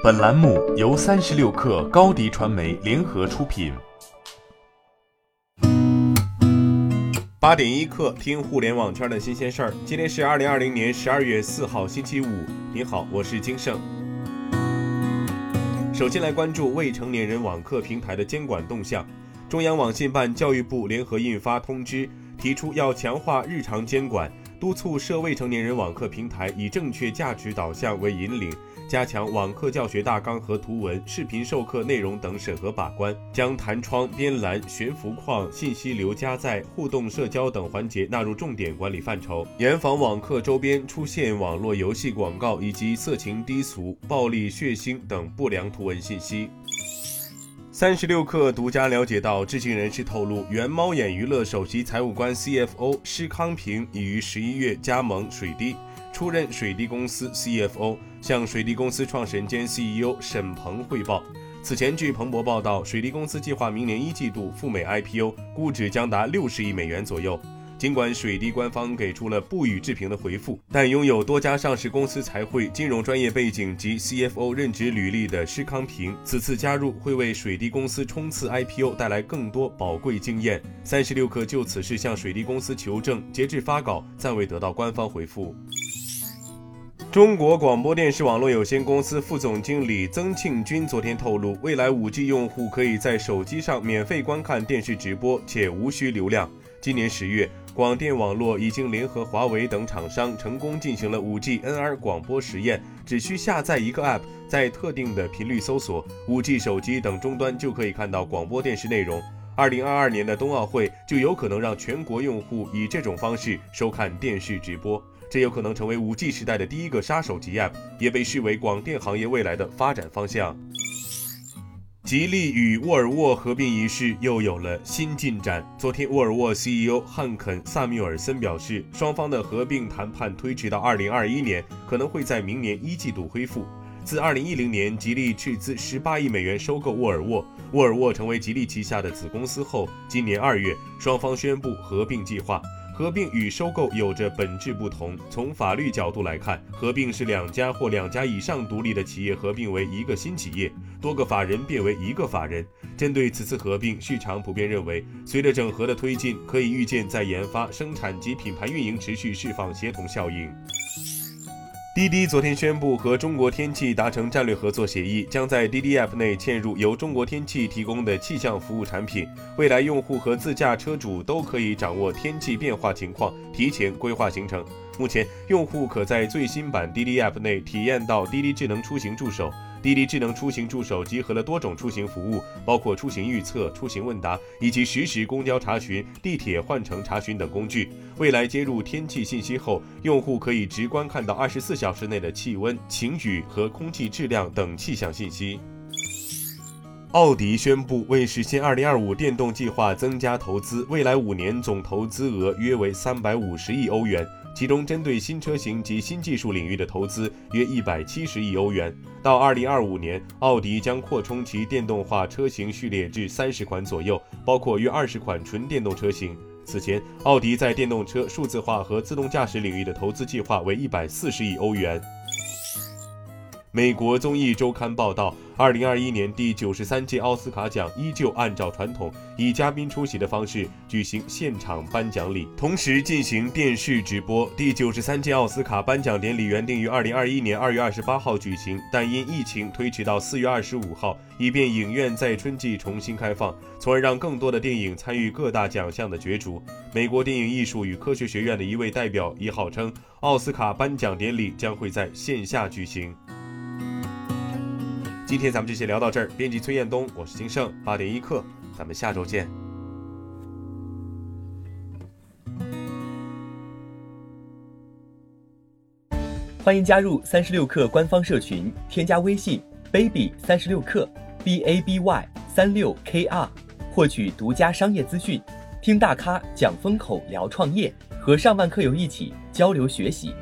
本栏目由三十六氪高低传媒联合出品。八点一刻，听互联网圈的新鲜事儿。今天是二零二零年十二月四号，星期五。您好，我是金盛。首先来关注未成年人网课平台的监管动向。中央网信办、教育部联合印发通知，提出要强化日常监管，督促涉未成年人网课平台以正确价值导向为引领。加强网课教学大纲和图文、视频授课内容等审核把关，将弹窗、边栏、悬浮框、信息流加载、互动社交等环节纳入重点管理范畴，严防网课周边出现网络游戏广告以及色情、低俗、暴力、血腥等不良图文信息。三十六氪独家了解到，知情人士透露，原猫眼娱乐首席财务官 CFO 施康平已于十一月加盟水滴。出任水滴公司 CFO，向水滴公司创始人兼 CEO 沈鹏汇报。此前，据彭博报道，水滴公司计划明年一季度赴美 IPO，估值将达六十亿美元左右。尽管水滴官方给出了不予置评的回复，但拥有多家上市公司财会、金融专业背景及 CFO 任职履历的施康平，此次加入会为水滴公司冲刺 IPO 带来更多宝贵经验。三十六氪就此事向水滴公司求证，截至发稿暂未得到官方回复。中国广播电视网络有限公司副总经理曾庆军昨天透露，未来 5G 用户可以在手机上免费观看电视直播，且无需流量。今年十月，广电网络已经联合华为等厂商，成功进行了 5G NR 广播实验，只需下载一个 App，在特定的频率搜索，5G 手机等终端就可以看到广播电视内容。2022年的冬奥会就有可能让全国用户以这种方式收看电视直播。这有可能成为 5G 时代的第一个杀手级 App，也被视为广电行业未来的发展方向。吉利与沃尔沃合并一事又有了新进展。昨天，沃尔沃 CEO 汉肯·萨缪尔森表示，双方的合并谈判推迟到2021年，可能会在明年一季度恢复。自2010年吉利斥资18亿美元收购沃尔沃，沃尔沃成为吉利旗下的子公司后，今年二月，双方宣布合并计划。合并与收购有着本质不同。从法律角度来看，合并是两家或两家以上独立的企业合并为一个新企业，多个法人变为一个法人。针对此次合并，市场普遍认为，随着整合的推进，可以预见在研发、生产及品牌运营持续释放协同效应。滴滴昨天宣布和中国天气达成战略合作协议，将在滴滴 App 内嵌入由中国天气提供的气象服务产品。未来，用户和自驾车主都可以掌握天气变化情况，提前规划行程。目前，用户可在最新版滴滴 App 内体验到滴滴智能出行助手。滴滴智能出行助手集合了多种出行服务，包括出行预测、出行问答以及实时公交查询、地铁换乘查询等工具。未来接入天气信息后，用户可以直观看到二十四小时内的气温、晴雨和空气质量等气象信息。奥迪宣布为实现二零二五电动计划增加投资，未来五年总投资额约为三百五十亿欧元。其中，针对新车型及新技术领域的投资约一百七十亿欧元。到二零二五年，奥迪将扩充其电动化车型序列至三十款左右，包括约二十款纯电动车型。此前，奥迪在电动车、数字化和自动驾驶领域的投资计划为一百四十亿欧元。美国综艺周刊报道。二零二一年第九十三届奥斯卡奖依旧按照传统，以嘉宾出席的方式举行现场颁奖礼，同时进行电视直播。第九十三届奥斯卡颁奖典礼原定于二零二一年二月二十八号举行，但因疫情推迟到四月二十五号，以便影院在春季重新开放，从而让更多的电影参与各大奖项的角逐。美国电影艺术与科学学院的一位代表也号称，奥斯卡颁奖典礼将会在线下举行。今天咱们这些聊到这儿，编辑崔彦东，我是金盛，八点一刻，咱们下周见。欢迎加入三十六氪官方社群，添加微信 baby 三十六氪 b a b y 三六 k r，获取独家商业资讯，听大咖讲风口，聊创业，和上万课友一起交流学习。